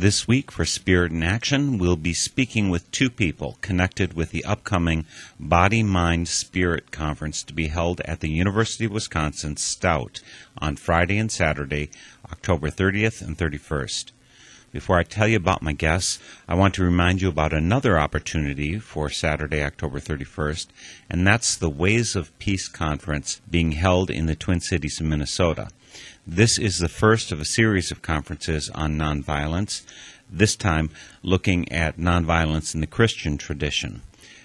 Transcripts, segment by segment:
This week for Spirit in Action, we'll be speaking with two people connected with the upcoming Body Mind Spirit Conference to be held at the University of Wisconsin Stout on Friday and Saturday, October 30th and 31st. Before I tell you about my guests, I want to remind you about another opportunity for Saturday, October 31st, and that's the Ways of Peace Conference being held in the Twin Cities of Minnesota. This is the first of a series of conferences on nonviolence, this time looking at nonviolence in the Christian tradition.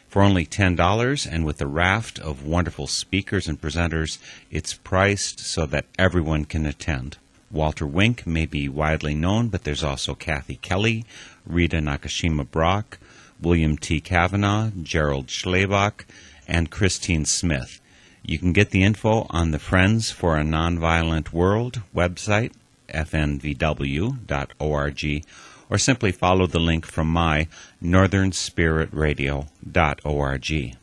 For only $10 and with a raft of wonderful speakers and presenters, it's priced so that everyone can attend. Walter Wink may be widely known, but there's also Kathy Kelly, Rita Nakashima Brock, William T. Kavanaugh, Gerald Schlabach, and Christine Smith. You can get the info on the Friends for a Nonviolent World website, fnvw.org, or simply follow the link from my northernspiritradio.org.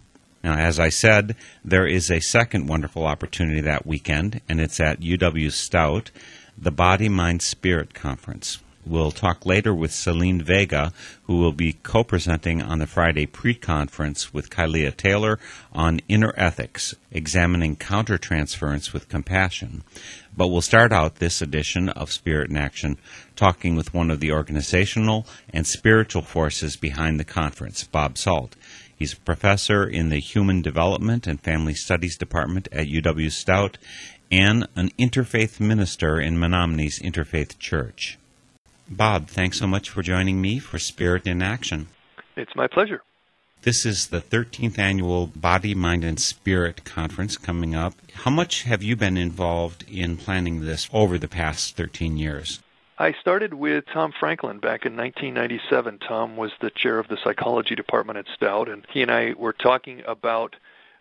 Now, as I said, there is a second wonderful opportunity that weekend, and it's at UW Stout, the Body, Mind, Spirit Conference. We'll talk later with Celine Vega, who will be co presenting on the Friday pre conference with Kylea Taylor on inner ethics, examining countertransference with compassion. But we'll start out this edition of Spirit in Action talking with one of the organizational and spiritual forces behind the conference, Bob Salt. He's a professor in the Human Development and Family Studies Department at UW Stout and an interfaith minister in Menomonie Interfaith Church. Bob, thanks so much for joining me for Spirit in Action. It's my pleasure. This is the 13th annual Body, Mind, and Spirit conference coming up. How much have you been involved in planning this over the past 13 years? I started with Tom Franklin back in 1997. Tom was the chair of the psychology department at Stout, and he and I were talking about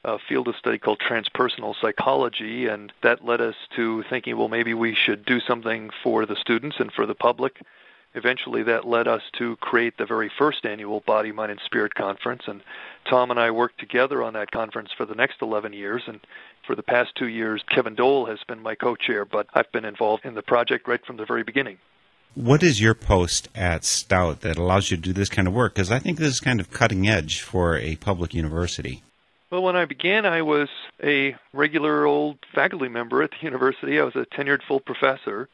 a field of study called transpersonal psychology, and that led us to thinking, well, maybe we should do something for the students and for the public. Eventually, that led us to create the very first annual Body, Mind, and Spirit Conference, and Tom and I worked together on that conference for the next 11 years, and for the past two years, Kevin Dole has been my co-chair, but I've been involved in the project right from the very beginning. What is your post at Stout that allows you to do this kind of work? Because I think this is kind of cutting edge for a public university. Well, when I began, I was a regular old faculty member at the university. I was a tenured full professor.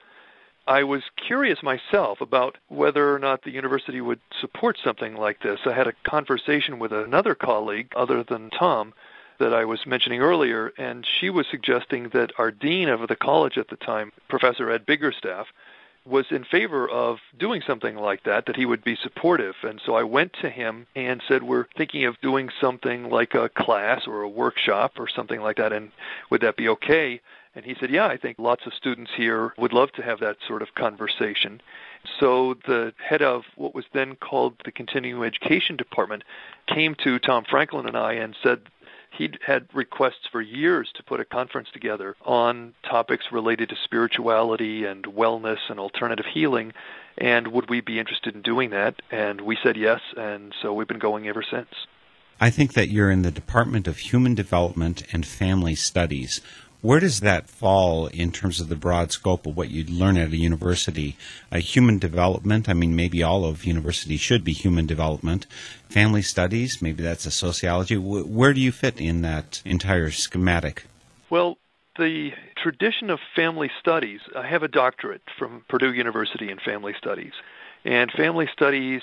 I was curious myself about whether or not the university would support something like this. I had a conversation with another colleague, other than Tom, that I was mentioning earlier, and she was suggesting that our dean of the college at the time, Professor Ed Biggerstaff, was in favor of doing something like that, that he would be supportive. And so I went to him and said, We're thinking of doing something like a class or a workshop or something like that, and would that be okay? And he said, Yeah, I think lots of students here would love to have that sort of conversation. So the head of what was then called the Continuing Education Department came to Tom Franklin and I and said, He'd had requests for years to put a conference together on topics related to spirituality and wellness and alternative healing. And would we be interested in doing that? And we said yes, and so we've been going ever since. I think that you're in the Department of Human Development and Family Studies. Where does that fall in terms of the broad scope of what you learn at a university? Uh, human development, I mean, maybe all of university should be human development. Family studies, maybe that's a sociology. Where do you fit in that entire schematic? Well, the tradition of family studies, I have a doctorate from Purdue University in family studies. And family studies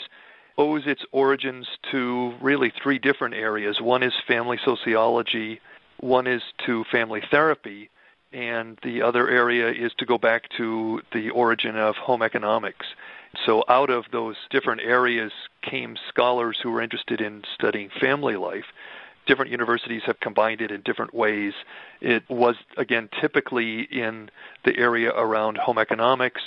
owes its origins to really three different areas. One is family sociology, one is to family therapy, and the other area is to go back to the origin of home economics. So, out of those different areas came scholars who were interested in studying family life. Different universities have combined it in different ways. It was, again, typically in the area around home economics.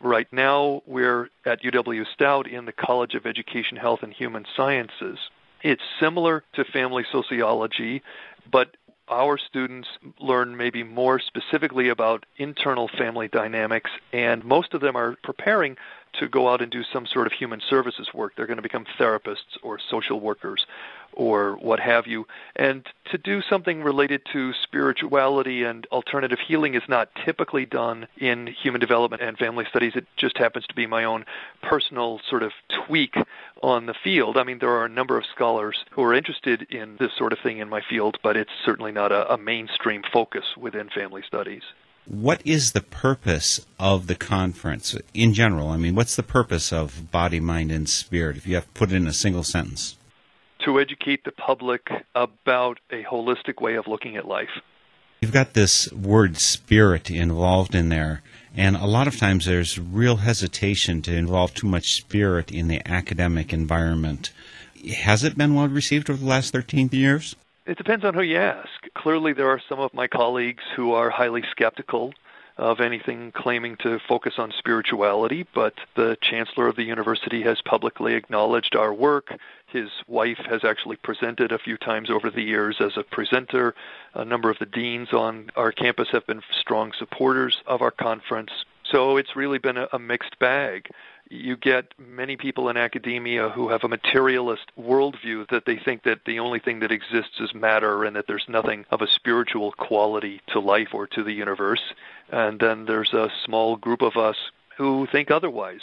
Right now, we're at UW Stout in the College of Education, Health, and Human Sciences. It's similar to family sociology, but our students learn maybe more specifically about internal family dynamics, and most of them are preparing to go out and do some sort of human services work. They're going to become therapists or social workers or what have you. And to do something related to spirituality and alternative healing is not typically done in human development and family studies. It just happens to be my own personal sort of tweak on the field. I mean, there are a number of scholars who are interested in this sort of thing in my field, but it's certainly not a, a mainstream focus within family studies. What is the purpose of the conference in general? I mean, what's the purpose of Body, Mind, and Spirit if you have to put it in a single sentence? To educate the public about a holistic way of looking at life. You've got this word spirit involved in there, and a lot of times there's real hesitation to involve too much spirit in the academic environment. Has it been well received over the last 13 years? It depends on who you ask. Clearly, there are some of my colleagues who are highly skeptical of anything claiming to focus on spirituality, but the chancellor of the university has publicly acknowledged our work. His wife has actually presented a few times over the years as a presenter. A number of the deans on our campus have been strong supporters of our conference. So it's really been a, a mixed bag you get many people in academia who have a materialist worldview that they think that the only thing that exists is matter and that there's nothing of a spiritual quality to life or to the universe. And then there's a small group of us who think otherwise.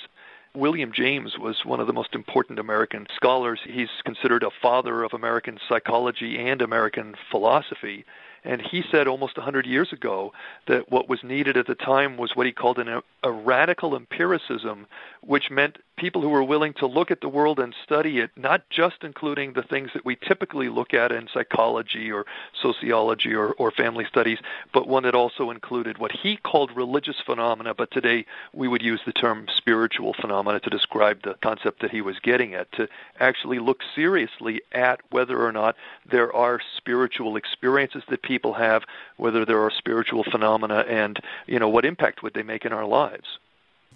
William James was one of the most important American scholars. He's considered a father of American psychology and American philosophy. And he said almost 100 years ago that what was needed at the time was what he called an, a radical empiricism, which meant people who were willing to look at the world and study it, not just including the things that we typically look at in psychology or sociology or, or family studies, but one that also included what he called religious phenomena, but today we would use the term spiritual phenomena to describe the concept that he was getting at, to actually look seriously at whether or not there are spiritual experiences that people have, whether there are spiritual phenomena, and, you know, what impact would they make in our lives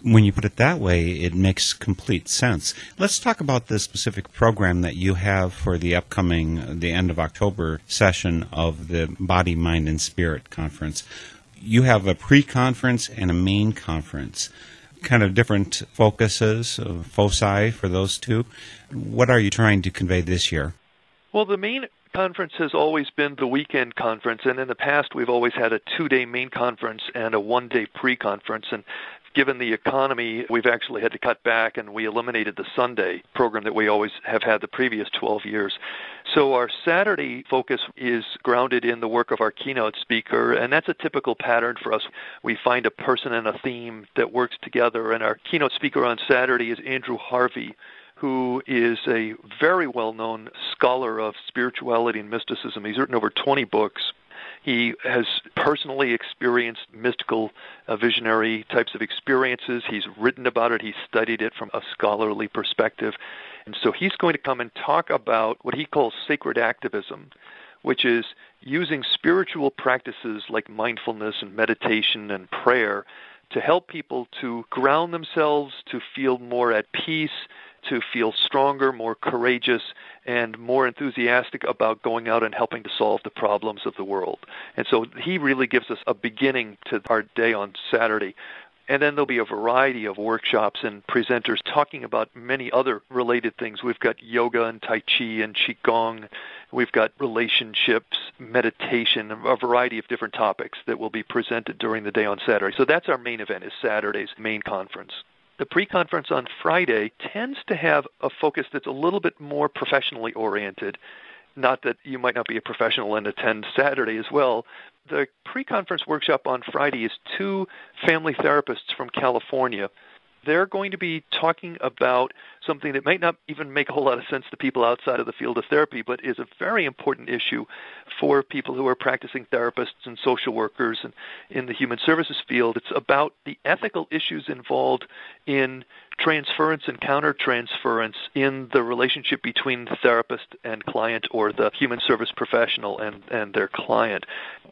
when you put it that way, it makes complete sense. Let's talk about the specific program that you have for the upcoming, the end of October session of the Body, Mind, and Spirit conference. You have a pre conference and a main conference, kind of different focuses, of foci for those two. What are you trying to convey this year? Well, the main conference has always been the weekend conference, and in the past we've always had a two day main conference and a one day pre conference. And given the economy, we've actually had to cut back and we eliminated the Sunday program that we always have had the previous 12 years. So our Saturday focus is grounded in the work of our keynote speaker, and that's a typical pattern for us. We find a person and a theme that works together, and our keynote speaker on Saturday is Andrew Harvey who is a very well known scholar of spirituality and mysticism. He's written over 20 books. He has personally experienced mystical, uh, visionary types of experiences. He's written about it. He's studied it from a scholarly perspective. And so he's going to come and talk about what he calls sacred activism, which is using spiritual practices like mindfulness and meditation and prayer to help people to ground themselves, to feel more at peace, to feel stronger, more courageous, and more enthusiastic about going out and helping to solve the problems of the world. And so he really gives us a beginning to our day on Saturday. And then there'll be a variety of workshops and presenters talking about many other related things. We've got yoga and Tai Chi and Qigong. We've got relationships, meditation, a variety of different topics that will be presented during the day on Saturday. So that's our main event is Saturday's main conference. The pre-conference on Friday tends to have a focus that's a little bit more professionally oriented. Not that you might not be a professional and attend Saturday as well. The pre-conference workshop on Friday is two family therapists from California they're going to be talking about something that might not even make a whole lot of sense to people outside of the field of therapy, but is a very important issue for people who are practicing therapists and social workers and in the human services field. It's about the ethical issues involved in transference and countertransference in the relationship between the therapist and client or the human service professional and, and their client.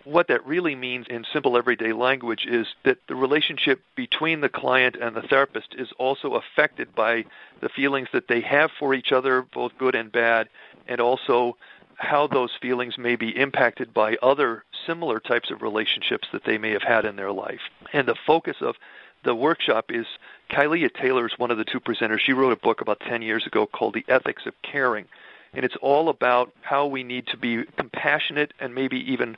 What that really means in simple everyday language is that the relationship between the client and the therapist is also affected by the feelings that they have for each other, both good and bad, and also how those feelings may be impacted by other similar types of relationships that they may have had in their life. And the focus of the workshop is Kylea Taylor is one of the two presenters. She wrote a book about 10 years ago called The Ethics of Caring. And it's all about how we need to be compassionate and maybe even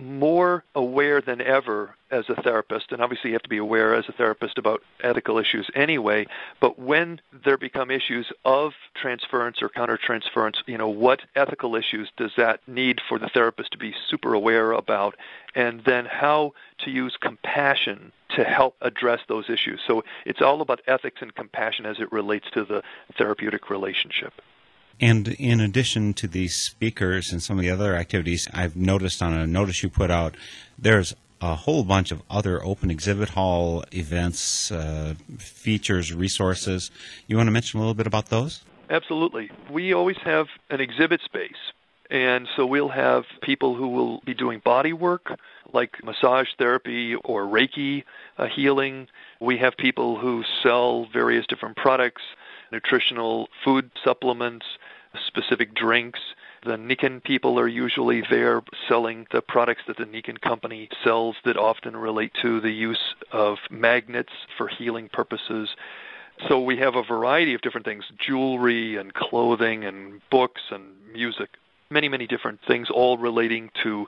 more aware than ever as a therapist, and obviously you have to be aware as a therapist about ethical issues anyway, but when there become issues of transference or countertransference, you know, what ethical issues does that need for the therapist to be super aware about, and then how to use compassion to help address those issues. So it's all about ethics and compassion as it relates to the therapeutic relationship. And in addition to these speakers and some of the other activities, I've noticed on a notice you put out, there's a whole bunch of other open exhibit hall events, uh, features, resources. You want to mention a little bit about those? Absolutely. We always have an exhibit space. And so we'll have people who will be doing body work, like massage therapy or Reiki uh, healing. We have people who sell various different products, nutritional food supplements, specific drinks. The Nikken people are usually there selling the products that the Nikken company sells that often relate to the use of magnets for healing purposes. So we have a variety of different things jewelry and clothing and books and music. Many, many different things, all relating to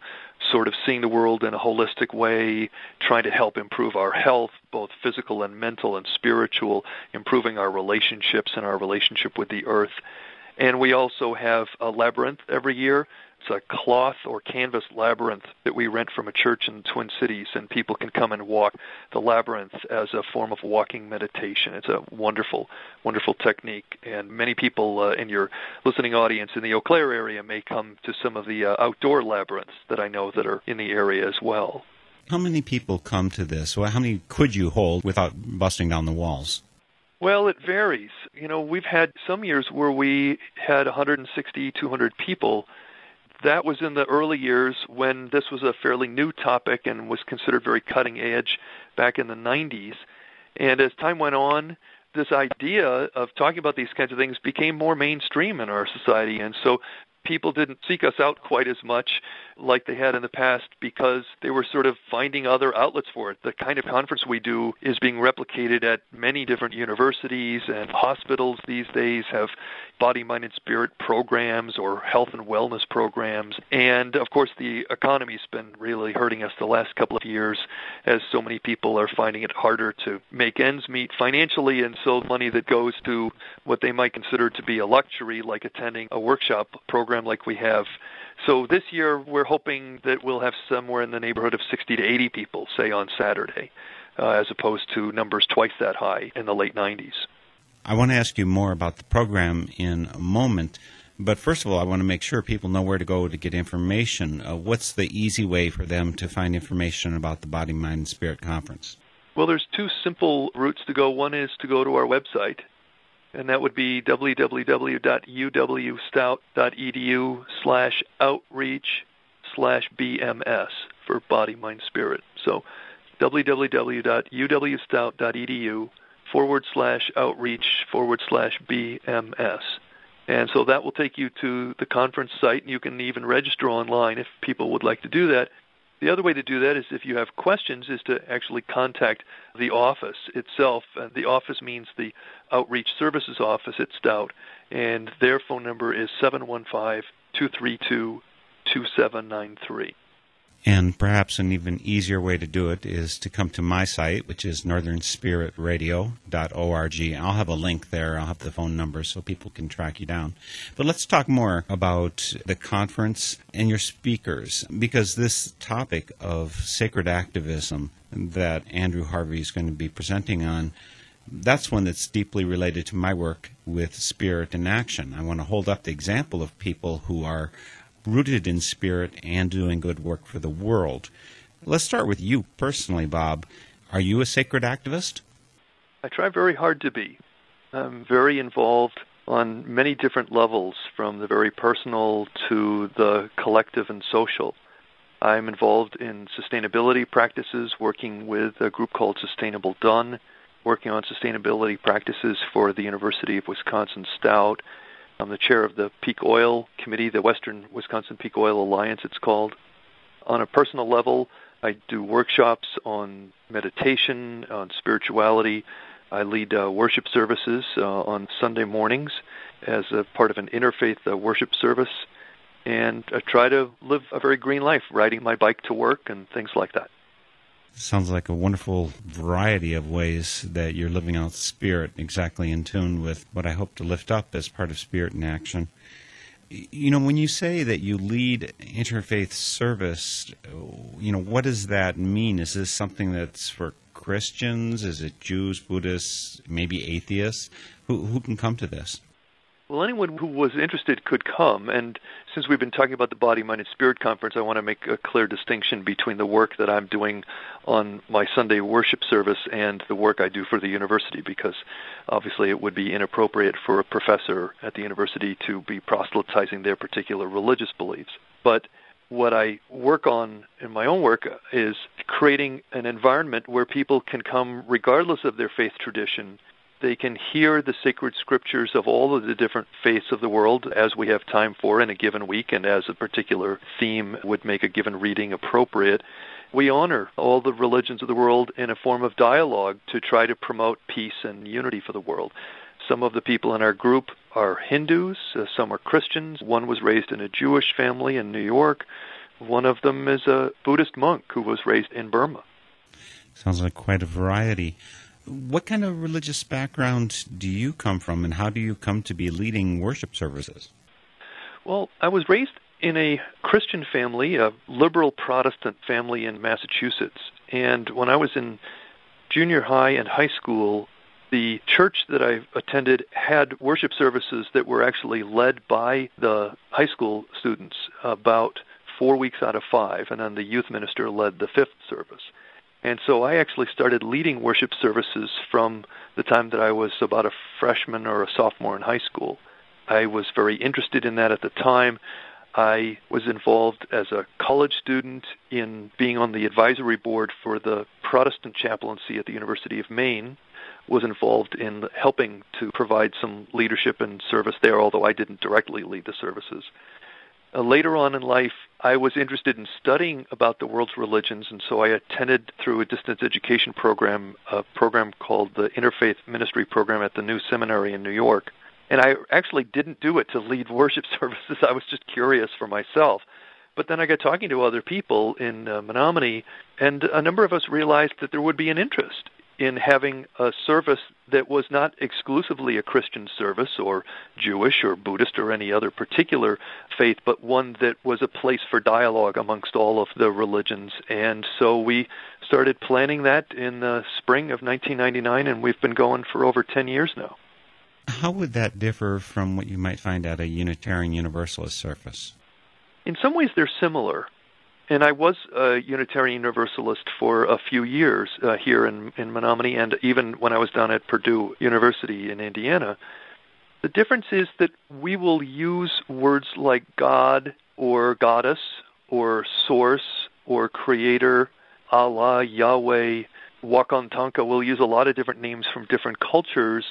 sort of seeing the world in a holistic way, trying to help improve our health, both physical and mental and spiritual, improving our relationships and our relationship with the earth. And we also have a labyrinth every year. It's a cloth or canvas labyrinth that we rent from a church in Twin Cities, and people can come and walk the labyrinth as a form of walking meditation. It's a wonderful, wonderful technique, and many people uh, in your listening audience in the Eau Claire area may come to some of the uh, outdoor labyrinths that I know that are in the area as well. How many people come to this? Well, how many could you hold without busting down the walls? Well, it varies. You know, we've had some years where we had 160, 200 people. That was in the early years when this was a fairly new topic and was considered very cutting edge back in the 90s. And as time went on, this idea of talking about these kinds of things became more mainstream in our society. And so people didn't seek us out quite as much like they had in the past because they were sort of finding other outlets for it. The kind of conference we do is being replicated at many different universities and hospitals these days have body, mind, and spirit programs or health and wellness programs. And of course, the economy's been really hurting us the last couple of years as so many people are finding it harder to make ends meet financially. And so money that goes to what they might consider to be a luxury, like attending a workshop program like we have so this year we're hoping that we'll have somewhere in the neighborhood of 60 to 80 people, say on Saturday, uh, as opposed to numbers twice that high in the late 90s. I want to ask you more about the program in a moment. But first of all, I want to make sure people know where to go to get information. Uh, what's the easy way for them to find information about the Body, Mind, and Spirit Conference? Well, there's two simple routes to go. One is to go to our website, and that would be www.uwstout.edu slash outreach slash BMS for Body, Mind, Spirit. So www.uwstout.edu forward slash outreach forward slash BMS. And so that will take you to the conference site, and you can even register online if people would like to do that. The other way to do that is if you have questions, is to actually contact the office itself. Uh, the office means the Outreach Services Office at Stout, and their phone number is 715 232 2793. And perhaps an even easier way to do it is to come to my site, which is northernspiritradio.org. I'll have a link there. I'll have the phone number so people can track you down. But let's talk more about the conference and your speakers, because this topic of sacred activism that Andrew Harvey is going to be presenting on that's one that's deeply related to my work with spirit and action. I want to hold up the example of people who are rooted in spirit and doing good work for the world. Let's start with you personally, Bob. Are you a sacred activist? I try very hard to be. I'm very involved on many different levels, from the very personal to the collective and social. I'm involved in sustainability practices, working with a group called Sustainable Dunn, working on sustainability practices for the University of Wisconsin Stout, I'm the chair of the Peak Oil Committee, the Western Wisconsin Peak Oil Alliance, it's called. On a personal level, I do workshops on meditation, on spirituality. I lead uh, worship services uh, on Sunday mornings as a part of an interfaith uh, worship service. And I try to live a very green life, riding my bike to work and things like that. Sounds like a wonderful variety of ways that you're living out spirit, exactly in tune with what I hope to lift up as part of Spirit in Action. You know, when you say that you lead interfaith service, you know, what does that mean? Is this something that's for Christians? Is it Jews, Buddhists, maybe atheists? Who, who can come to this? Well, anyone who was interested could come. And since we've been talking about the Body, Mind, and Spirit Conference, I want to make a clear distinction between the work that I'm doing on my Sunday worship service and the work I do for the university, because obviously it would be inappropriate for a professor at the university to be proselytizing their particular religious beliefs. But what I work on in my own work is creating an environment where people can come regardless of their faith tradition they can hear the sacred scriptures of all of the different faiths of the world as we have time for in a given week and as a particular theme would make a given reading appropriate. We honor all the religions of the world in a form of dialogue to try to promote peace and unity for the world. Some of the people in our group are Hindus, uh, some are Christians. One was raised in a Jewish family in New York. One of them is a Buddhist monk who was raised in Burma. Sounds like quite a variety. What kind of religious background do you come from, and how do you come to be leading worship services? Well, I was raised in a Christian family, a liberal Protestant family in Massachusetts. And when I was in junior high and high school, the church that I attended had worship services that were actually led by the high school students about four weeks out of five, and then the youth minister led the fifth service. And so I actually started leading worship services from the time that I was about a freshman or a sophomore in high school. I was very interested in that at the time. I was involved as a college student in being on the advisory board for the Protestant chaplaincy at the University of Maine. Was involved in helping to provide some leadership and service there, although I didn't directly lead the services. Uh, later on in life, I was interested in studying about the world's religions, and so I attended through a distance education program, a program called the Interfaith Ministry Program at the New Seminary in New York. And I actually didn't do it to lead worship services. I was just curious for myself. But then I got talking to other people in uh, Menomonie, and a number of us realized that there would be an interest in having a service that was not exclusively a Christian service or Jewish or Buddhist or any other particular faith, but one that was a place for dialogue amongst all of the religions. And so we started planning that in the spring of 1999, and we've been going for over 10 years now. How would that differ from what you might find at a Unitarian Universalist service? In some ways, they're similar and I was a Unitarian Universalist for a few years uh, here in, in Menomonie, and even when I was down at Purdue University in Indiana. The difference is that we will use words like God or Goddess or Source or Creator, Allah, Yahweh, Wakantanka. We'll use a lot of different names from different cultures,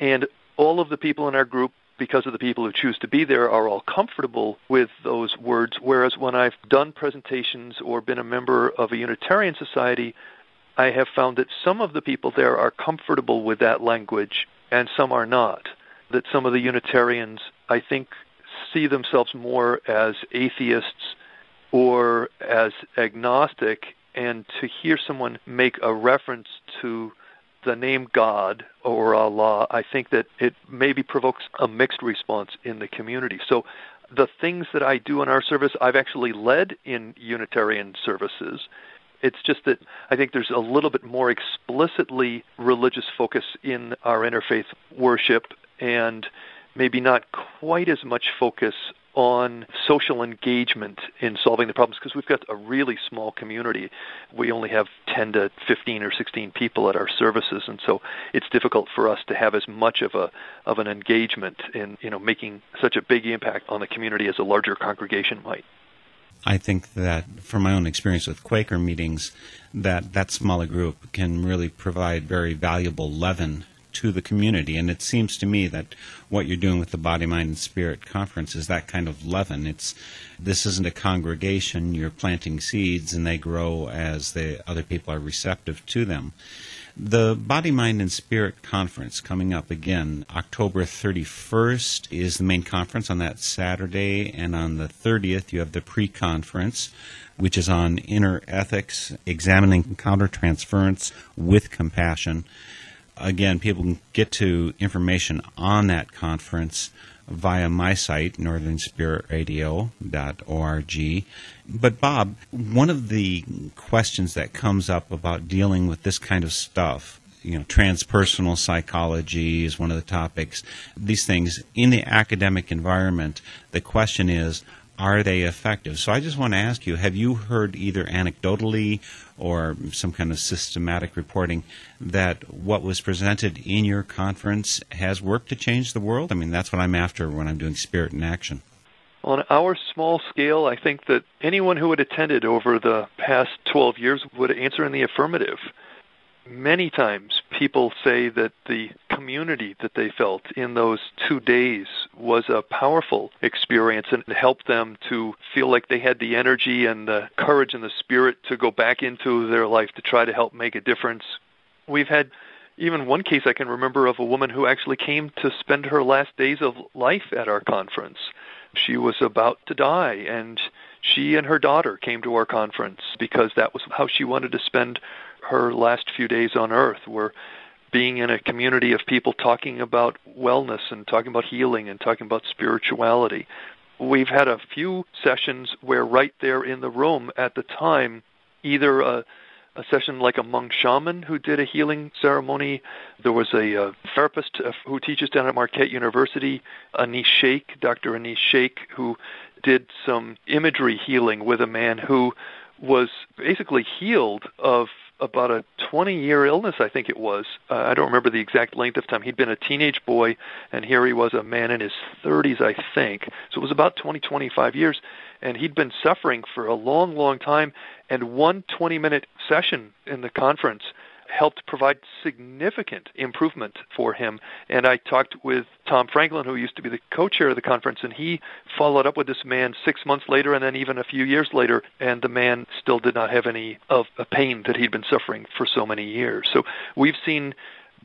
and all of the people in our group because of the people who choose to be there are all comfortable with those words. Whereas when I've done presentations or been a member of a Unitarian society, I have found that some of the people there are comfortable with that language and some are not. That some of the Unitarians, I think, see themselves more as atheists or as agnostic, and to hear someone make a reference to the name God or Allah, I think that it maybe provokes a mixed response in the community. So the things that I do in our service, I've actually led in Unitarian services. It's just that I think there's a little bit more explicitly religious focus in our interfaith worship and maybe not quite as much focus on social engagement in solving the problems because we've got a really small community. We only have 10 to 15 or 16 people at our services, and so it's difficult for us to have as much of a of an engagement in you know making such a big impact on the community as a larger congregation might. I think that from my own experience with Quaker meetings, that that smaller group can really provide very valuable leaven to the community. And it seems to me that what you're doing with the Body, Mind, and Spirit conference is that kind of leaven. It's this isn't a congregation. You're planting seeds, and they grow as the other people are receptive to them. The Body, Mind, and Spirit Conference coming up again, October 31st is the main conference on that Saturday, and on the 30th you have the pre conference, which is on inner ethics, examining countertransference with compassion again, people can get to information on that conference via my site, northernspiritradio.org. But, Bob, one of the questions that comes up about dealing with this kind of stuff, you know, transpersonal psychology is one of the topics. These things in the academic environment, the question is, are they effective? So I just want to ask you have you heard either anecdotally or some kind of systematic reporting that what was presented in your conference has worked to change the world? I mean, that's what I'm after when I'm doing Spirit in Action. On our small scale, I think that anyone who had attended over the past 12 years would answer in the affirmative. Many times people say that the community that they felt in those two days was a powerful experience and helped them to feel like they had the energy and the courage and the spirit to go back into their life to try to help make a difference. We've had even one case I can remember of a woman who actually came to spend her last days of life at our conference. She was about to die, and she and her daughter came to our conference because that was how she wanted to spend her last few days on earth were being in a community of people talking about wellness and talking about healing and talking about spirituality. We've had a few sessions where right there in the room at the time, either a, a session like a Hmong shaman who did a healing ceremony. There was a, a therapist uh, who teaches down at Marquette University, Anees Sheikh, Dr. Anees Sheikh, who did some imagery healing with a man who was basically healed of about a 20 year illness, I think it was. Uh, I don't remember the exact length of time. He'd been a teenage boy, and here he was a man in his 30s, I think. So it was about 20, 25 years, and he'd been suffering for a long, long time. And one 20 minute session in the conference helped provide significant improvement for him. And I talked with Tom Franklin, who used to be the co-chair of the conference, and he followed up with this man six months later and then even a few years later, and the man still did not have any of the pain that he'd been suffering for so many years. So we've seen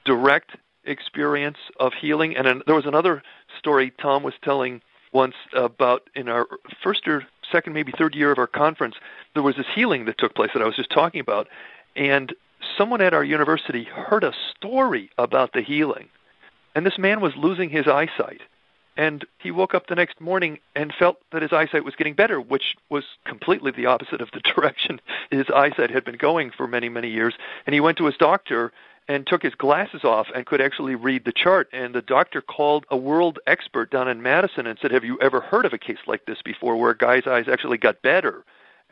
direct experience of healing. And there was another story Tom was telling once about in our first or second, maybe third year of our conference, there was this healing that took place that I was just talking about. And someone at our university heard a story about the healing, and this man was losing his eyesight. And he woke up the next morning and felt that his eyesight was getting better, which was completely the opposite of the direction his eyesight had been going for many, many years. And he went to his doctor and took his glasses off and could actually read the chart. And the doctor called a world expert down in Madison and said, Have you ever heard of a case like this before where a guy's eyes actually got better?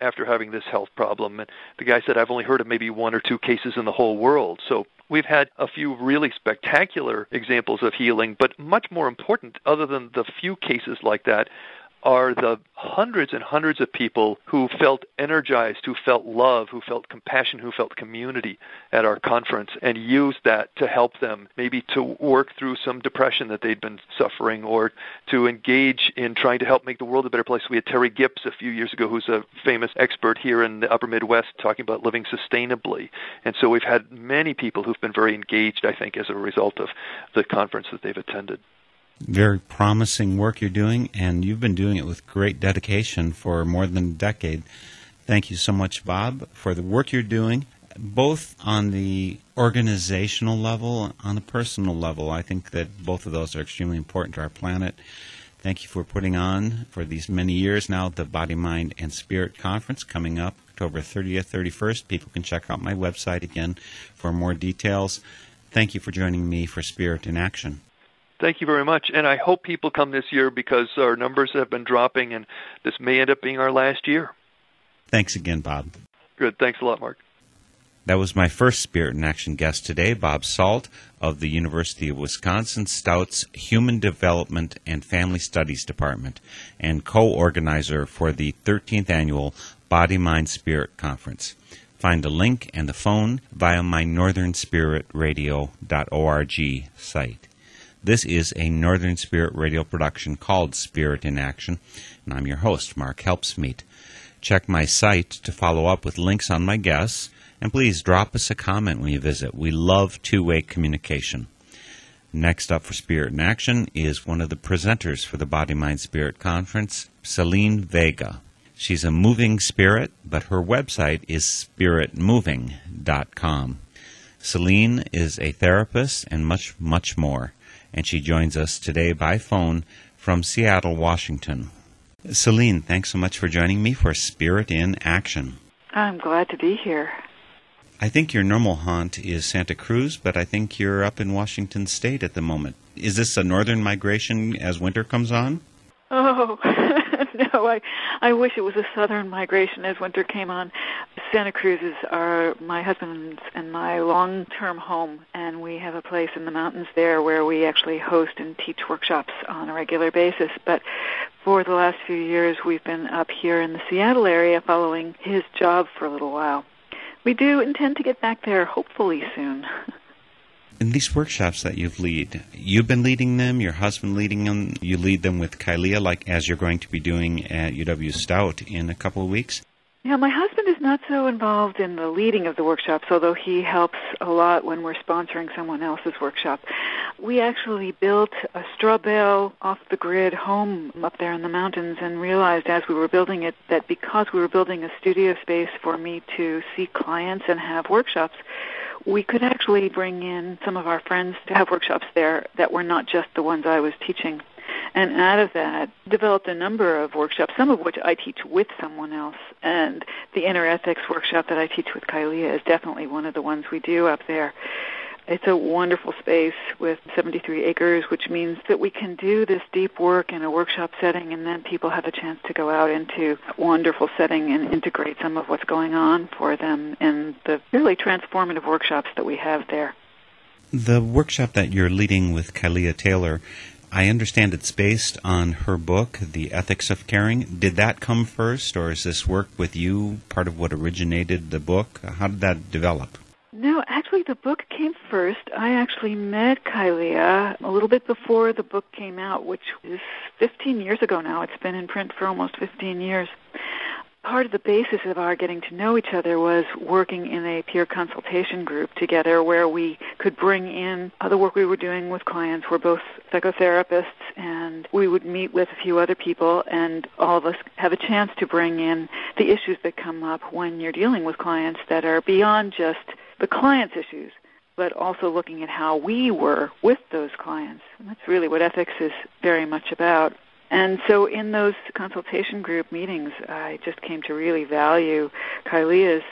After having this health problem. And the guy said, I've only heard of maybe one or two cases in the whole world. So we've had a few really spectacular examples of healing, but much more important, other than the few cases like that, are the hundreds and hundreds of people who felt energized, who felt love, who felt compassion, who felt community at our conference and used that to help them maybe to work through some depression that they'd been suffering or to engage in trying to help make the world a better place. We had Terry Gips a few years ago, who's a famous expert here in the upper Midwest talking about living sustainably. And so we've had many people who've been very engaged, I think, as a result of the conference that they've attended very promising work you're doing, and you've been doing it with great dedication for more than a decade. Thank you so much, Bob, for the work you're doing, both on the organizational level, and on the personal level. I think that both of those are extremely important to our planet. Thank you for putting on for these many years now the Body, Mind, and Spirit Conference coming up October 30th, 31st. People can check out my website again for more details. Thank you for joining me for Spirit in Action. Thank you very much. And I hope people come this year because our numbers have been dropping and this may end up being our last year. Thanks again, Bob. Good. Thanks a lot, Mark. That was my first Spirit in Action guest today, Bob Salt of the University of Wisconsin Stout's Human Development and Family Studies Department and co organizer for the 13th annual Body Mind Spirit Conference. Find the link and the phone via my northernspiritradio.org site. This is a Northern Spirit radio production called Spirit in Action, and I'm your host, Mark Helpsmeet. Check my site to follow up with links on my guests, and please drop us a comment when you visit. We love two way communication. Next up for Spirit in Action is one of the presenters for the Body Mind Spirit Conference, Celine Vega. She's a moving spirit, but her website is spiritmoving.com. Celine is a therapist and much, much more and she joins us today by phone from Seattle, Washington. Celine, thanks so much for joining me for Spirit in Action. I'm glad to be here. I think your normal haunt is Santa Cruz, but I think you're up in Washington State at the moment. Is this a northern migration as winter comes on? Oh, no, I I wish it was a southern migration as winter came on. Santa Cruz is our my husband's and my long-term home, and we have a place in the mountains there where we actually host and teach workshops on a regular basis. But for the last few years, we've been up here in the Seattle area following his job for a little while. We do intend to get back there hopefully soon. In these workshops that you've lead, you've been leading them, your husband leading them, you lead them with Kylea, like as you're going to be doing at UW Stout in a couple of weeks? Yeah, my husband is not so involved in the leading of the workshops, although he helps a lot when we're sponsoring someone else's workshop. We actually built a straw bale off the grid home up there in the mountains and realized as we were building it that because we were building a studio space for me to see clients and have workshops, we could actually bring in some of our friends to have workshops there that were not just the ones I was teaching. And out of that, developed a number of workshops, some of which I teach with someone else. And the inner ethics workshop that I teach with Kylea is definitely one of the ones we do up there. It's a wonderful space with 73 acres, which means that we can do this deep work in a workshop setting and then people have a chance to go out into a wonderful setting and integrate some of what's going on for them in the really transformative workshops that we have there. The workshop that you're leading with Kylea Taylor, I understand it's based on her book, The Ethics of Caring. Did that come first, or is this work with you part of what originated the book? How did that develop? No, actually, the book came first. I actually met Kylea a little bit before the book came out, which is 15 years ago now. It's been in print for almost 15 years. Part of the basis of our getting to know each other was working in a peer consultation group together where we could bring in uh, the work we were doing with clients. We're both psychotherapists, and we would meet with a few other people, and all of us have a chance to bring in the issues that come up when you're dealing with clients that are beyond just the client's issues, but also looking at how we were with those clients. And that's really what ethics is very much about. And so in those consultation group meetings, I just came to really value Kylea's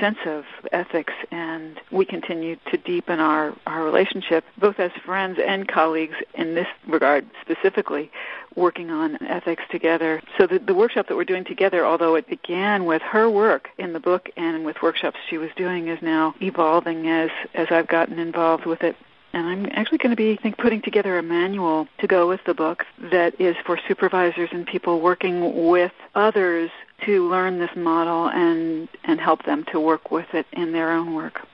sense of ethics and we continue to deepen our, our relationship both as friends and colleagues in this regard specifically working on ethics together. So the, the workshop that we're doing together, although it began with her work in the book and with workshops she was doing, is now evolving as, as I've gotten involved with it. And I'm actually going to be I think putting together a manual to go with the book that is for supervisors and people working with others to learn this model and and help them to work with it in their own work.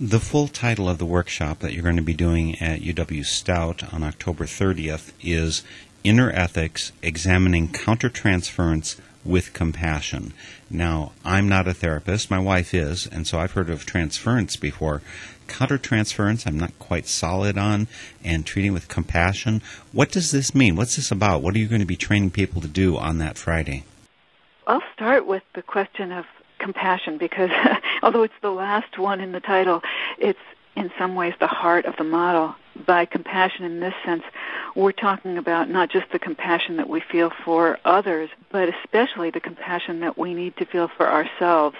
The full title of the workshop that you're going to be doing at UW Stout on October 30th is Inner Ethics Examining Countertransference with Compassion. Now, I'm not a therapist, my wife is, and so I've heard of transference before. Countertransference, I'm not quite solid on, and treating with compassion. What does this mean? What's this about? What are you going to be training people to do on that Friday? I'll start with the question of compassion because although it's the last one in the title, it's in some ways the heart of the model. By compassion in this sense, we're talking about not just the compassion that we feel for others, but especially the compassion that we need to feel for ourselves.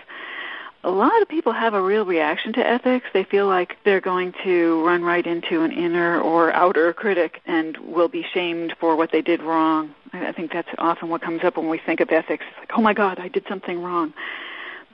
A lot of people have a real reaction to ethics. They feel like they're going to run right into an inner or outer critic and will be shamed for what they did wrong. I think that's often what comes up when we think of ethics. It's like, oh my God, I did something wrong.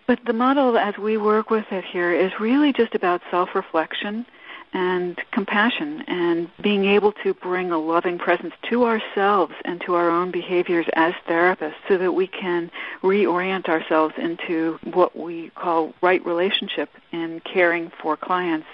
But the model as we work with it here is really just about self-reflection and compassion and being able to bring a loving presence to ourselves and to our own behaviors as therapists so that we can reorient ourselves into what we call right relationship in caring for clients.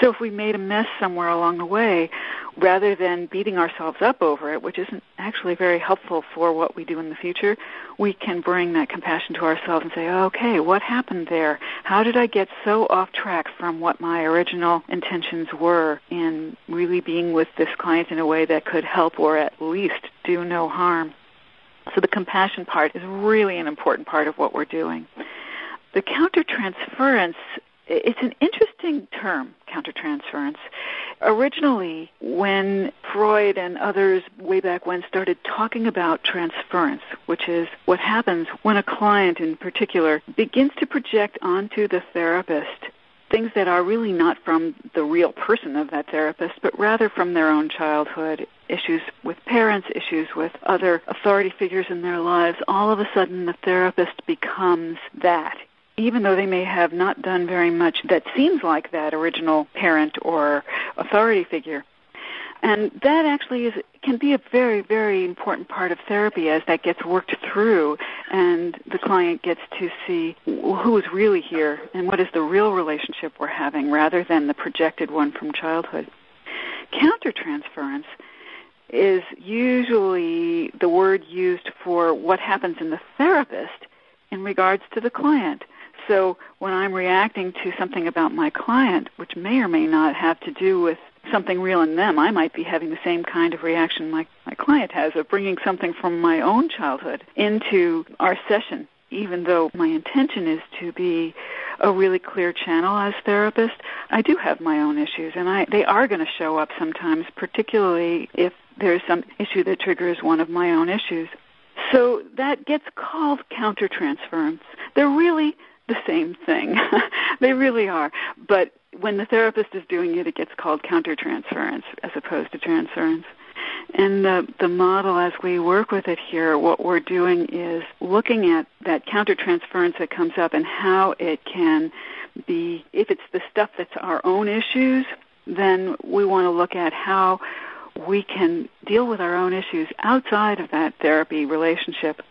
So if we made a mess somewhere along the way, rather than beating ourselves up over it, which isn't actually very helpful for what we do in the future, we can bring that compassion to ourselves and say, okay, what happened there? How did I get so off track from what my original intentions were in really being with this client in a way that could help or at least do no harm? So the compassion part is really an important part of what we're doing. The countertransference it's an interesting term, countertransference. Originally, when Freud and others way back when started talking about transference, which is what happens when a client in particular begins to project onto the therapist things that are really not from the real person of that therapist, but rather from their own childhood, issues with parents, issues with other authority figures in their lives, all of a sudden the therapist becomes that even though they may have not done very much that seems like that original parent or authority figure. And that actually is can be a very, very important part of therapy as that gets worked through and the client gets to see who is really here and what is the real relationship we're having rather than the projected one from childhood. Countertransference is usually the word used for what happens in the therapist in regards to the client. So when I'm reacting to something about my client, which may or may not have to do with something real in them, I might be having the same kind of reaction my, my client has of bringing something from my own childhood into our session, even though my intention is to be a really clear channel as therapist. I do have my own issues, and I, they are going to show up sometimes, particularly if there's some issue that triggers one of my own issues. So that gets called countertransference. They're really the same thing. they really are. But when the therapist is doing it, it gets called countertransference as opposed to transference. And the, the model as we work with it here, what we're doing is looking at that countertransference that comes up and how it can be, if it's the stuff that's our own issues, then we want to look at how we can deal with our own issues outside of that therapy relationship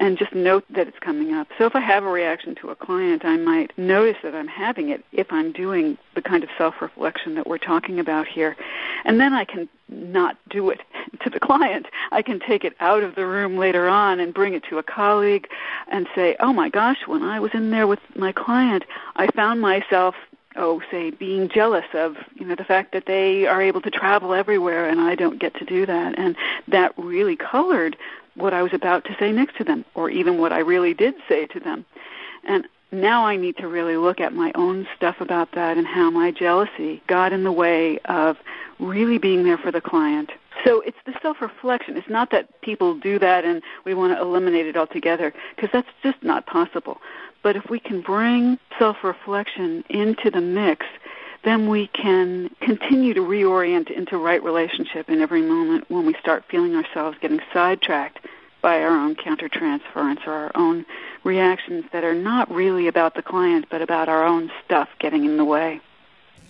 and just note that it's coming up. So if I have a reaction to a client, I might notice that I'm having it if I'm doing the kind of self-reflection that we're talking about here. And then I can not do it to the client. I can take it out of the room later on and bring it to a colleague and say, "Oh my gosh, when I was in there with my client, I found myself oh say being jealous of you know the fact that they are able to travel everywhere and I don't get to do that and that really colored what I was about to say next to them, or even what I really did say to them. And now I need to really look at my own stuff about that and how my jealousy got in the way of really being there for the client. So it's the self reflection. It's not that people do that and we want to eliminate it altogether, because that's just not possible. But if we can bring self reflection into the mix, then we can continue to reorient into right relationship in every moment when we start feeling ourselves getting sidetracked by our own countertransference or our own reactions that are not really about the client but about our own stuff getting in the way.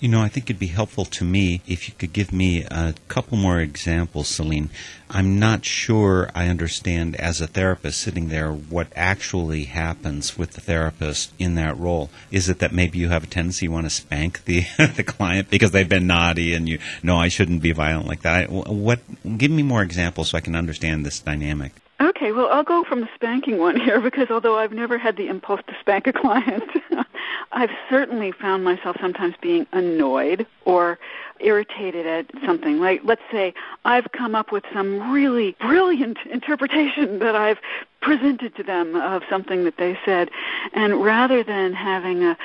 You know, I think it'd be helpful to me if you could give me a couple more examples, Celine. I'm not sure I understand as a therapist sitting there what actually happens with the therapist in that role. Is it that maybe you have a tendency you want to spank the the client because they've been naughty and you know I shouldn't be violent like that? What? Give me more examples so I can understand this dynamic. Okay, well, I'll go from the spanking one here because although I've never had the impulse to spank a client, I've certainly found myself sometimes being annoyed or irritated at something. Like, let's say I've come up with some really brilliant interpretation that I've presented to them of something that they said, and rather than having a,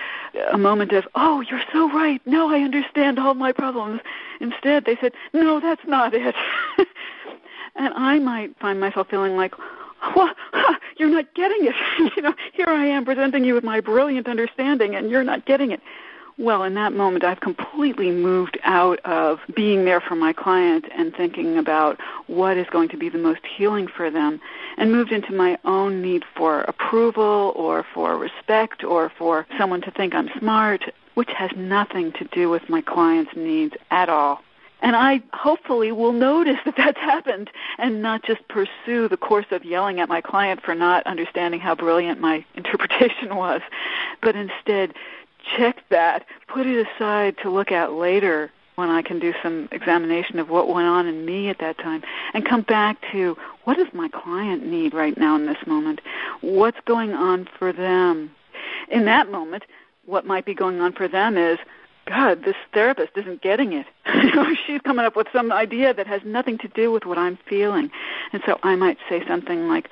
a moment of, oh, you're so right, no, I understand all my problems, instead they said, no, that's not it. and I might find myself feeling like, well, huh, you're not getting it. you know, here I am presenting you with my brilliant understanding, and you're not getting it. Well, in that moment, I've completely moved out of being there for my client and thinking about what is going to be the most healing for them and moved into my own need for approval or for respect or for someone to think I'm smart, which has nothing to do with my client's needs at all. And I hopefully will notice that that's happened and not just pursue the course of yelling at my client for not understanding how brilliant my interpretation was, but instead check that, put it aside to look at later when I can do some examination of what went on in me at that time and come back to what does my client need right now in this moment? What's going on for them? In that moment, what might be going on for them is God, this therapist isn't getting it. She's coming up with some idea that has nothing to do with what I'm feeling. And so I might say something like,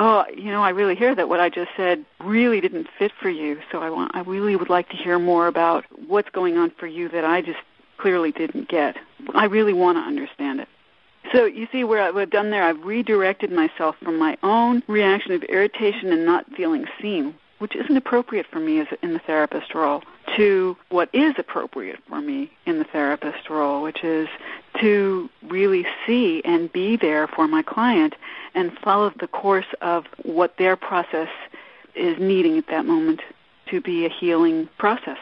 "Oh, you know, I really hear that what I just said really didn't fit for you. So I want I really would like to hear more about what's going on for you that I just clearly didn't get. I really want to understand it." So you see where I've done there, I've redirected myself from my own reaction of irritation and not feeling seen, which isn't appropriate for me as in the therapist role, to what is appropriate for me in the therapist role, which is to really see and be there for my client and follow the course of what their process is needing at that moment to be a healing process.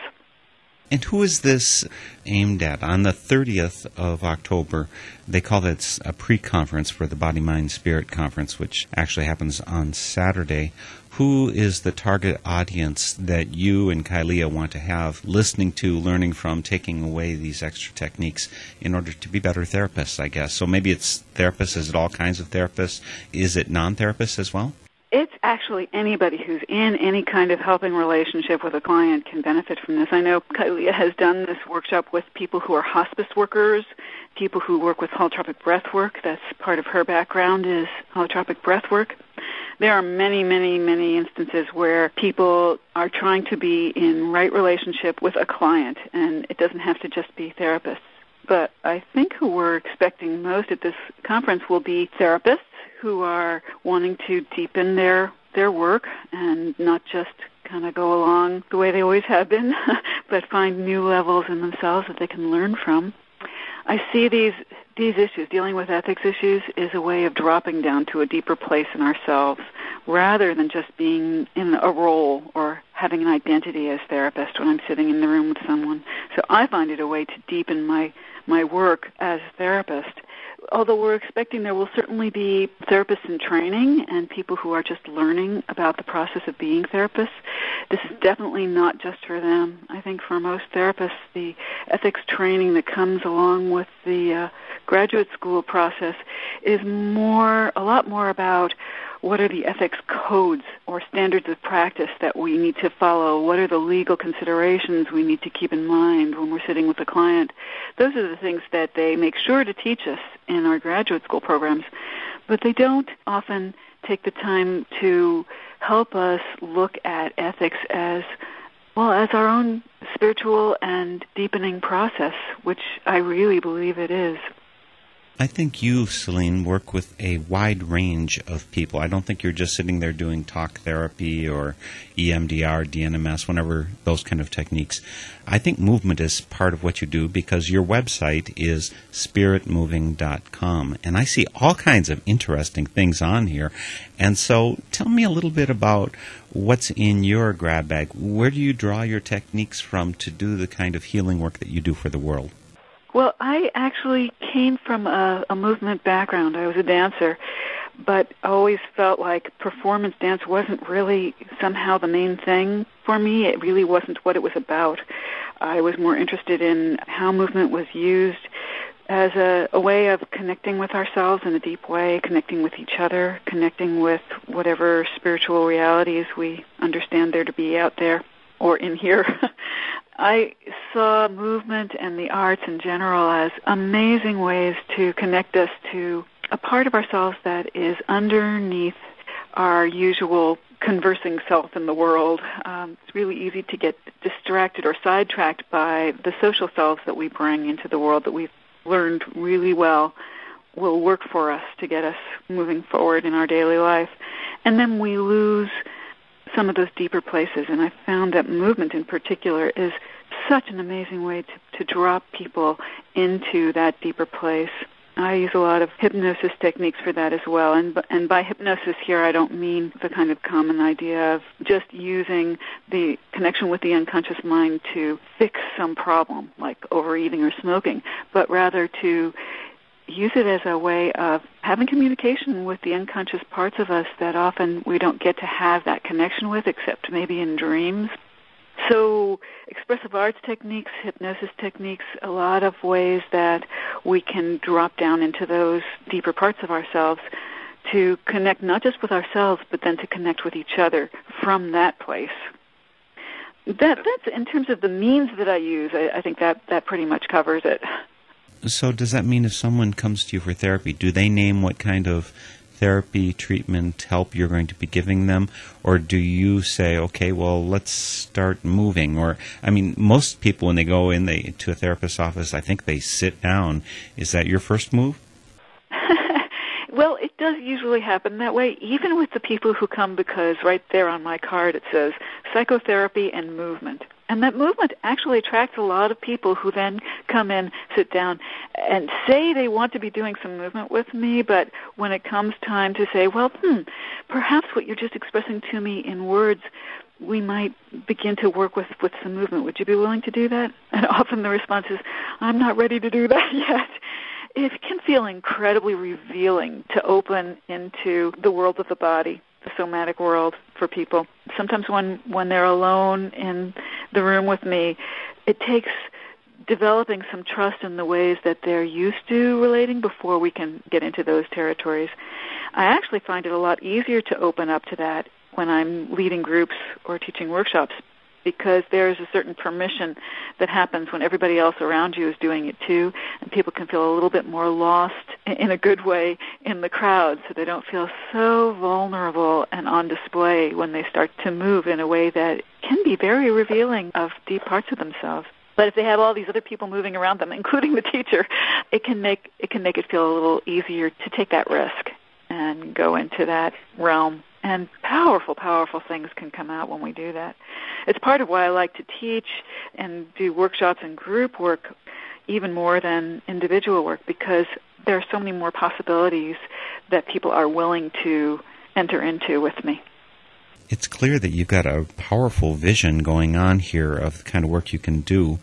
And who is this aimed at? On the 30th of October, they call that a pre conference for the Body, Mind, Spirit Conference, which actually happens on Saturday who is the target audience that you and Kylea want to have listening to, learning from, taking away these extra techniques in order to be better therapists, I guess. So maybe it's therapists, is it all kinds of therapists? Is it non therapists as well? It's actually anybody who's in any kind of helping relationship with a client can benefit from this. I know Kylea has done this workshop with people who are hospice workers, people who work with holotropic breath work. That's part of her background is holotropic breath work there are many, many, many instances where people are trying to be in right relationship with a client, and it doesn't have to just be therapists. But I think who we're expecting most at this conference will be therapists who are wanting to deepen their their work and not just kind of go along the way they always have been, but find new levels in themselves that they can learn from. I see these these issues, dealing with ethics issues, is a way of dropping down to a deeper place in ourselves rather than just being in a role or having an identity as therapist when I'm sitting in the room with someone. So I find it a way to deepen my my work as a therapist although we're expecting there will certainly be therapists in training and people who are just learning about the process of being therapists, this is definitely not just for them. I think for most therapists, the ethics training that comes along with the uh, graduate school process is more, a lot more about what are the ethics codes or standards of practice that we need to follow? What are the legal considerations we need to keep in mind when we're sitting with a client? Those are the things that they make sure to teach us in our graduate school programs, but they don't often take the time to help us look at ethics as well as our own spiritual and deepening process, which I really believe it is. I think you, Celine, work with a wide range of people. I don't think you're just sitting there doing talk therapy or EMDR, DNMS, whenever those kind of techniques. I think movement is part of what you do because your website is spiritmoving.com. And I see all kinds of interesting things on here. And so tell me a little bit about what's in your grab bag. Where do you draw your techniques from to do the kind of healing work that you do for the world? Well, I actually came from a, a movement background. I was a dancer, but always felt like performance dance wasn't really somehow the main thing for me. It really wasn't what it was about. I was more interested in how movement was used as a, a way of connecting with ourselves in a deep way, connecting with each other, connecting with whatever spiritual realities we understand there to be out there or in here. I saw movement and the arts in general as amazing ways to connect us to a part of ourselves that is underneath our usual conversing self in the world. Um, it's really easy to get distracted or sidetracked by the social selves that we bring into the world that we've learned really well will work for us to get us moving forward in our daily life. And then we lose some of those deeper places. And I found that movement in particular is such an amazing way to, to drop people into that deeper place. I use a lot of hypnosis techniques for that as well. And, and by hypnosis here, I don't mean the kind of common idea of just using the connection with the unconscious mind to fix some problem, like overeating or smoking, but rather to use it as a way of having communication with the unconscious parts of us that often we don't get to have that connection with except maybe in dreams. So, expressive arts techniques, hypnosis techniques, a lot of ways that we can drop down into those deeper parts of ourselves to connect not just with ourselves, but then to connect with each other from that place. That, that's in terms of the means that I use. I, I think that that pretty much covers it. So, does that mean if someone comes to you for therapy, do they name what kind of therapy, treatment, help you're going to be giving them? Or do you say, okay, well, let's start moving? Or, I mean, most people, when they go in they, to a therapist's office, I think they sit down. Is that your first move? Does usually happen that way, even with the people who come because right there on my card it says psychotherapy and movement. And that movement actually attracts a lot of people who then come in, sit down, and say they want to be doing some movement with me, but when it comes time to say, well, hmm, perhaps what you're just expressing to me in words, we might begin to work with, with some movement. Would you be willing to do that? And often the response is, I'm not ready to do that yet. It can feel incredibly revealing to open into the world of the body the somatic world for people. Sometimes when when they're alone in the room with me, it takes developing some trust in the ways that they're used to relating before we can get into those territories. I actually find it a lot easier to open up to that when I'm leading groups or teaching workshops because there's a certain permission that happens when everybody else around you is doing it too, and people can feel a little bit more lost in a good way in the crowd so they don't feel so vulnerable and on display when they start to move in a way that can be very revealing of deep parts of themselves. But if they have all these other people moving around them, including the teacher, it can make it can make it feel a little easier to take that risk and go into that realm and powerful, powerful things can come out when we do that. It's part of why I like to teach and do workshops and group work even more than individual work because there are so many more possibilities that people are willing to enter into with me. It's clear that you've got a powerful vision going on here of the kind of work you can do.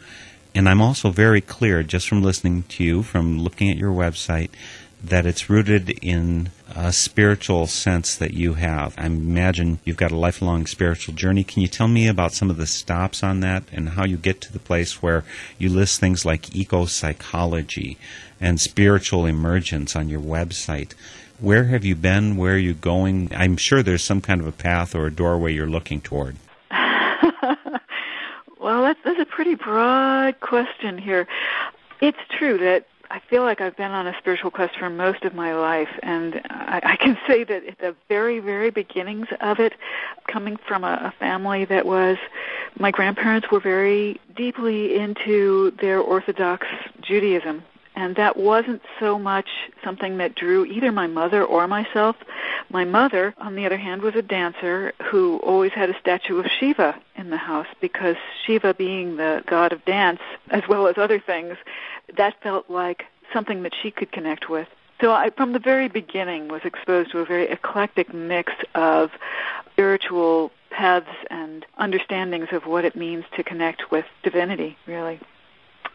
And I'm also very clear, just from listening to you, from looking at your website, that it's rooted in a spiritual sense that you have. I imagine you've got a lifelong spiritual journey. Can you tell me about some of the stops on that and how you get to the place where you list things like eco psychology and spiritual emergence on your website? Where have you been? Where are you going? I'm sure there's some kind of a path or a doorway you're looking toward. well, that's, that's a pretty broad question here. It's true that I feel like I've been on a spiritual quest for most of my life, and I, I can say that at the very, very beginnings of it, coming from a, a family that was, my grandparents were very deeply into their Orthodox Judaism, And that wasn't so much something that drew either my mother or myself. My mother, on the other hand, was a dancer who always had a statue of Shiva in the house because Shiva being the god of dance, as well as other things, that felt like something that she could connect with. So I, from the very beginning, was exposed to a very eclectic mix of spiritual paths and understandings of what it means to connect with divinity, really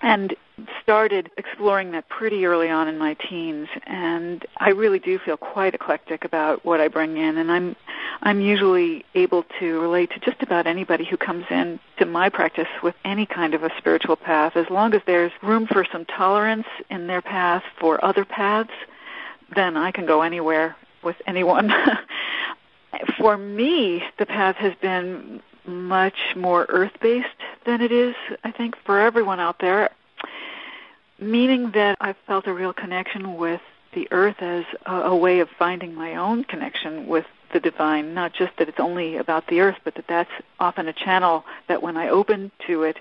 and started exploring that pretty early on in my teens. And I really do feel quite eclectic about what I bring in. And I'm I'm usually able to relate to just about anybody who comes in to my practice with any kind of a spiritual path as long as there's room for some tolerance in their path for other paths then I can go anywhere with anyone. For me the path has been much more earth based than it is, I think, for everyone out there. Meaning that I felt a real connection with the earth as a, a way of finding my own connection with the divine, not just that it's only about the earth, but that that's often a channel that when I open to it,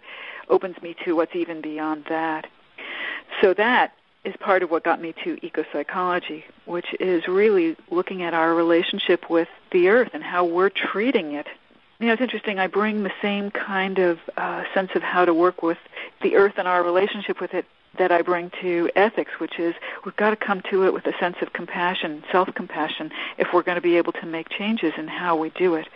opens me to what's even beyond that. So that is part of what got me to ecopsychology, which is really looking at our relationship with the earth and how we're treating it you know, it's interesting. I bring the same kind of uh, sense of how to work with the earth and our relationship with it that I bring to ethics, which is we've got to come to it with a sense of compassion, self-compassion, if we're going to be able to make changes in how we do it.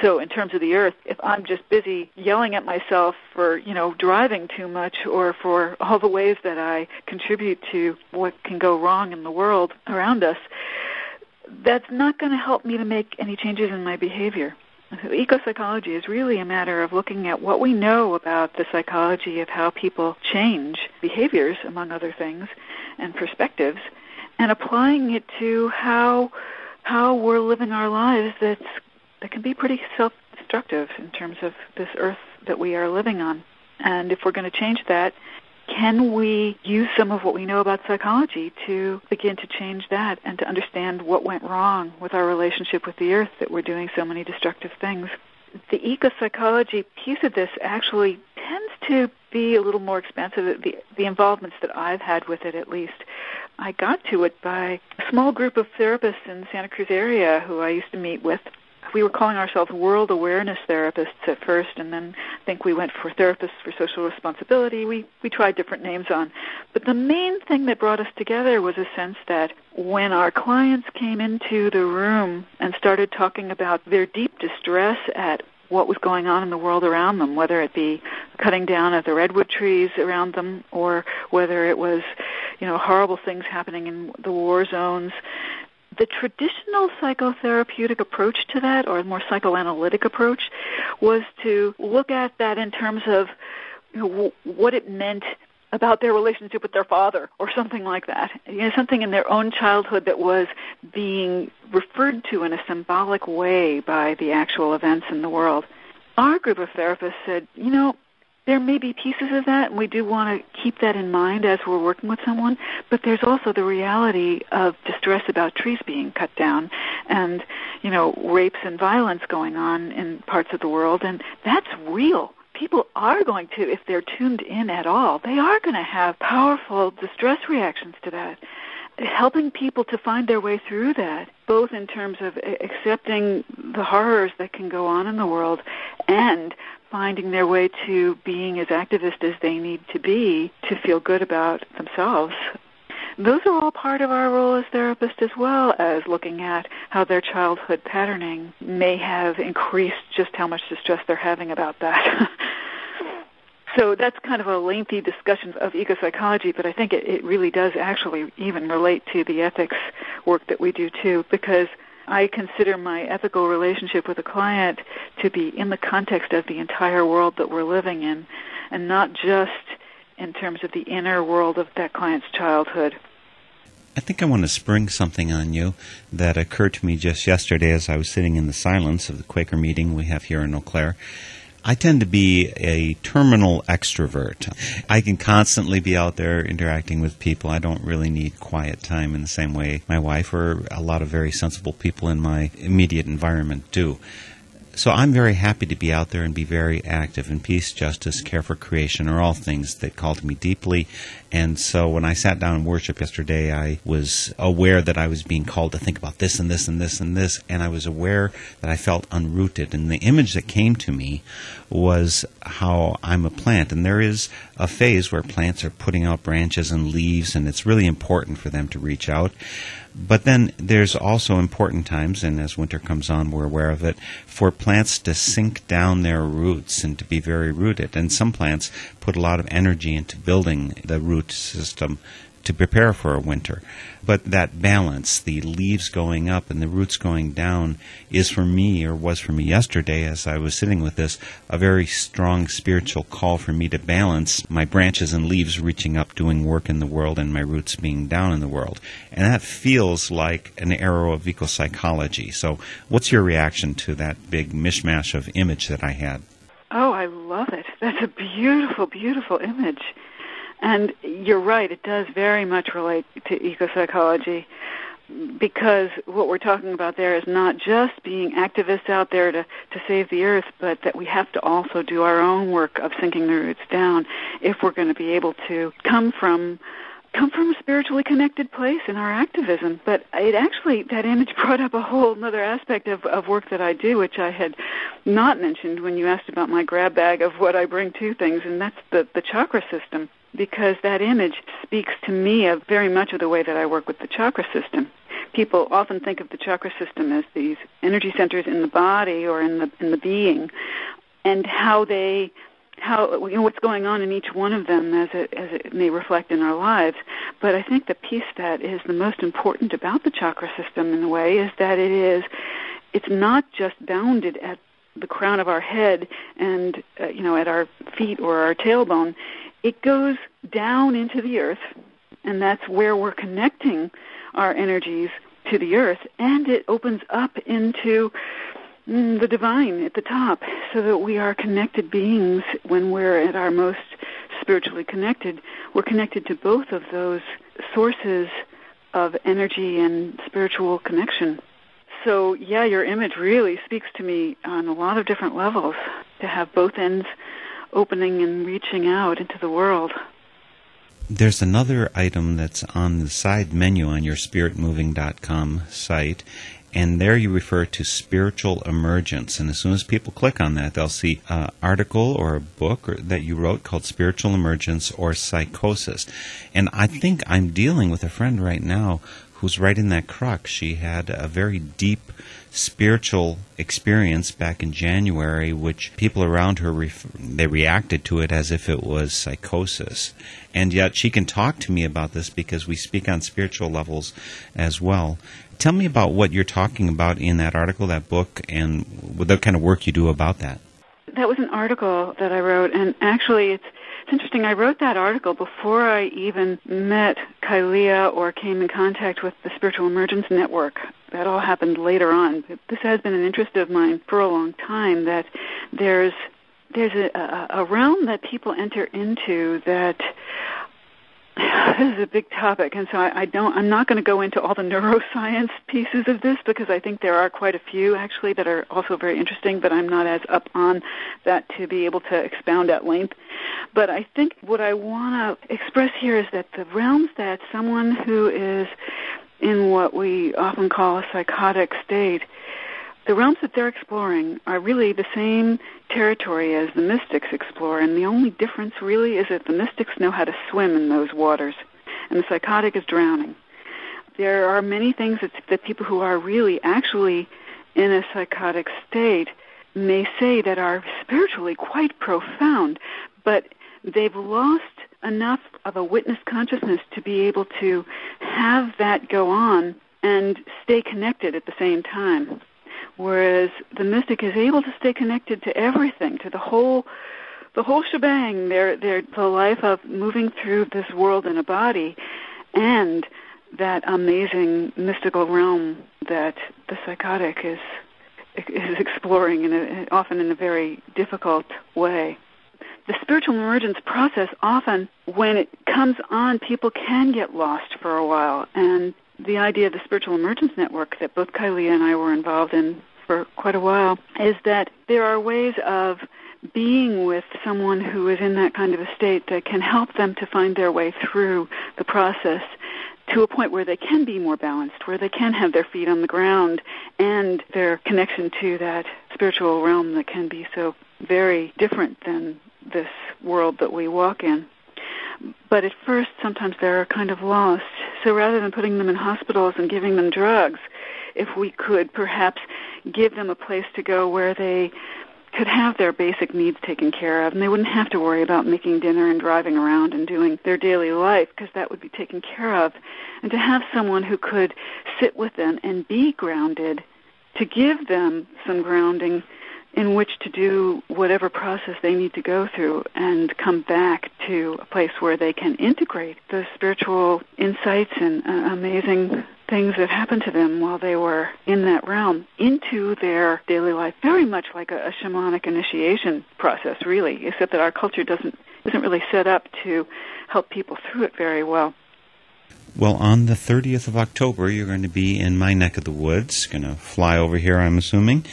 So, in terms of the earth, if I'm just busy yelling at myself for, you know, driving too much or for all the ways that I contribute to what can go wrong in the world around us, that's not going to help me to make any changes in my behavior. Ecopsychology is really a matter of looking at what we know about the psychology of how people change behaviors, among other things, and perspectives, and applying it to how how we're living our lives that's that can be pretty self-destructive in terms of this earth that we are living on. And if we're going to change that, can we use some of what we know about psychology to begin to change that and to understand what went wrong with our relationship with the earth that we're doing so many destructive things? The eco-psychology piece of this actually tends to be a little more expansive, the, the involvements that I've had with it at least. I got to it by a small group of therapists in the Santa Cruz area who I used to meet with we were calling ourselves world awareness therapists at first, and then I think we went for therapists for social responsibility. We we tried different names on, but the main thing that brought us together was a sense that when our clients came into the room and started talking about their deep distress at what was going on in the world around them, whether it be cutting down of the redwood trees around them or whether it was, you know, horrible things happening in the war zones the traditional psychotherapeutic approach to that, or a more psychoanalytic approach, was to look at that in terms of you know, what it meant about their relationship with their father or something like that. You know, something in their own childhood that was being referred to in a symbolic way by the actual events in the world. Our group of therapists said, you know, there may be pieces of that, and we do want to keep that in mind as we're working with someone. But there's also the reality of distress about trees being cut down, and you know rapes and violence going on in parts of the world, and that's real. People are going to, if they're tuned in at all, they are going to have powerful distress reactions to that helping people to find their way through that, both in terms of accepting the horrors that can go on in the world and finding their way to being as activist as they need to be to feel good about themselves. Those are all part of our role as therapists as well as looking at how their childhood patterning may have increased just how much distress they're having about that. so that's kind of a lengthy discussion of ecopsychology, but I think it, it really does actually even relate to the ethics work that we do too, because I consider my ethical relationship with a client to be in the context of the entire world that we're living in and not just in terms of the inner world of that client's childhood. I think I want to spring something on you that occurred to me just yesterday as I was sitting in the silence of the Quaker meeting we have here in Eau Claire. I tend to be a terminal extrovert. I can constantly be out there interacting with people. I don't really need quiet time in the same way my wife or a lot of very sensible people in my immediate environment do. So I'm very happy to be out there and be very active in peace, justice, care for creation are all things that call to me deeply. And so when I sat down and worship yesterday, I was aware that I was being called to think about this and this and this and this, and I was aware that I felt unrooted. And the image that came to me was how I'm a plant, and there is a phase where plants are putting out branches and leaves, and it's really important for them to reach out. But then there's also important times, and as winter comes on, we're aware of it, for plants to sink down their roots and to be very rooted. And some plants put a lot of energy into building the root system to prepare for a winter. But that balance, the leaves going up and the roots going down, is for me, or was for me yesterday as I was sitting with this, a very strong spiritual call for me to balance my branches and leaves reaching up, doing work in the world, and my roots being down in the world. And that feels like an arrow of ecopsychology. So, what's your reaction to that big mishmash of image that I had? Oh, I love it. That's a beautiful, beautiful image. And you're right, it does very much relate to ecopsychology because what we're talking about there is not just being activists out there to, to save the earth, but that we have to also do our own work of sinking the roots down if we're going to be able to come from come from a spiritually connected place in our activism. But it actually, that image brought up a whole other aspect of, of work that I do, which I had not mentioned when you asked about my grab bag of what I bring to things, and that's the, the chakra system because that image speaks to me of very much of the way that I work with the chakra system. People often think of the chakra system as these energy centers in the body or in the in the being, and how they how you know what's going on in each one of them as it as it may reflect in our lives. But I think the piece that is the most important about the chakra system in a way is that it is it's not just bounded at the crown of our head and uh, you know at our feet or our tailbone it goes down into the earth, and that's where we're connecting our energies to the earth, and it opens up into mm, the divine at the top, so that we are connected beings when we're at our most spiritually connected. We're connected to both of those sources of energy and spiritual connection. So, yeah, your image really speaks to me on a lot of different levels to have both ends opening and reaching out into the world. There's another item that's on the side menu on your spiritmoving.com site, and there you refer to spiritual emergence. And as soon as people click on that, they'll see an article or a book or, that you wrote called Spiritual Emergence or Psychosis. And I think I'm dealing with a friend right now who's right in that crux. She had a very deep spiritual experience back in January, which people around her ref- they reacted to it as if it was psychosis, and yet she can talk to me about this because we speak on spiritual levels as well. Tell me about what you're talking about in that article, that book, and what kind of work you do about that. That was an article that I wrote, and actually, it's it's interesting. I wrote that article before I even met Kylea or came in contact with the Spiritual Emergence Network. That all happened later on. But This has been an interest of mine for a long time. That there's there's a, a realm that people enter into that this is a big topic, and so I, I don't. I'm not going to go into all the neuroscience pieces of this because I think there are quite a few actually that are also very interesting. But I'm not as up on that to be able to expound at length. But I think what I want to express here is that the realms that someone who is in what we often call a psychotic state the realms that they're exploring are really the same territory as the mystics explore, and the only difference really is that the mystics know how to swim in those waters, and the psychotic is drowning. There are many things that, that people who are really actually in a psychotic state may say that are spiritually quite profound, but they've lost enough of a witness consciousness to be able to have that go on and stay connected at the same time. Whereas the mystic is able to stay connected to everything, to the whole the whole shebang, their their the life of moving through this world in a body and that amazing mystical realm that the psychotic is is exploring in a, often in a very difficult way. The spiritual emergence process often, when it comes on, people can get lost for a while, and the idea of the Spiritual Emergence Network that both Kylea and I were involved in for quite a while, is that there are ways of being with someone who is in that kind of a state that can help them to find their way through the process to a point where they can be more balanced, where they can have their feet on the ground and their connection to that spiritual realm that can be so very different than this world that we walk in. But at first, sometimes they're kind of lost. So rather than putting them in hospitals and giving them drugs, if we could perhaps give them a place to go where they could have their basic needs taken care of and they wouldn't have to worry about making dinner and driving around and doing their daily life because that would be taken care of and to have someone who could sit with them and be grounded to give them some grounding in which to do whatever process they need to go through and come back to a place where they can integrate the spiritual insights and uh, amazing things that happened to them while they were in that realm into their daily life, very much like a, a shamanic initiation process, really, except that our culture doesn't isn't really set up to help people through it very well. Well, on the 30th of October, you're going to be in my neck of the woods, going to fly over here, I'm assuming.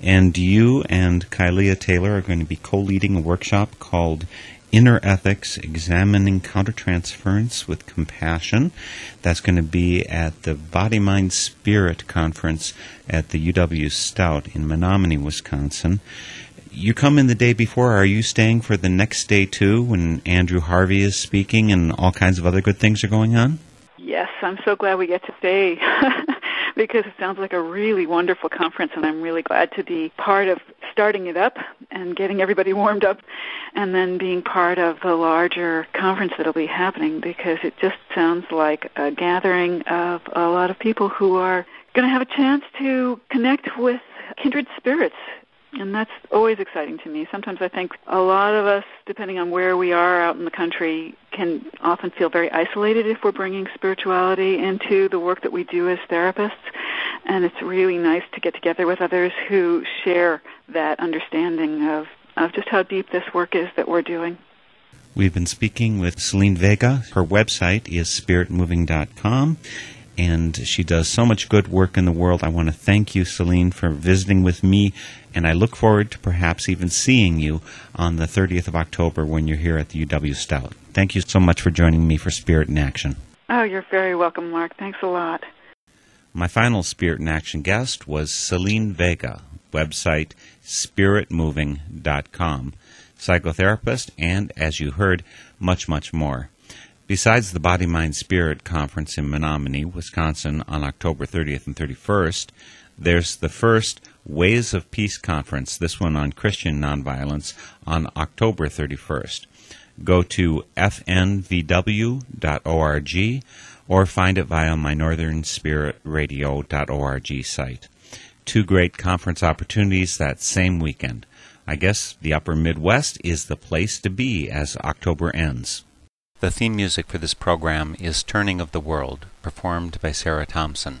And you and Kylea Taylor are going to be co leading a workshop called Inner Ethics Examining Countertransference with Compassion. That's going to be at the Body Mind Spirit Conference at the UW Stout in Menomonie, Wisconsin. You come in the day before. Are you staying for the next day too when Andrew Harvey is speaking and all kinds of other good things are going on? Yes, I'm so glad we get to stay because it sounds like a really wonderful conference and I'm really glad to be part of starting it up and getting everybody warmed up and then being part of the larger conference that'll be happening because it just sounds like a gathering of a lot of people who are going to have a chance to connect with kindred spirits and that's always exciting to me. Sometimes I think a lot of us, depending on where we are out in the country, can often feel very isolated if we're bringing spirituality into the work that we do as therapists. And it's really nice to get together with others who share that understanding of, of just how deep this work is that we're doing. We've been speaking with Celine Vega. Her website is spiritmoving.com and she does so much good work in the world. I want to thank you, Celine, for visiting with me, and I look forward to perhaps even seeing you on the 30th of October when you're here at the UW Stout. Thank you so much for joining me for Spirit in Action. Oh, you're very welcome, Mark. Thanks a lot. My final Spirit in Action guest was Celine Vega, website spiritmoving.com, psychotherapist, and as you heard, much, much more. Besides the Body Mind Spirit Conference in Menomonie, Wisconsin on October 30th and 31st, there's the first Ways of Peace Conference, this one on Christian nonviolence, on October 31st. Go to fnvw.org or find it via my northernspiritradio.org site. Two great conference opportunities that same weekend. I guess the upper Midwest is the place to be as October ends. The theme music for this program is Turning of the World, performed by Sarah Thompson.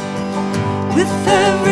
With every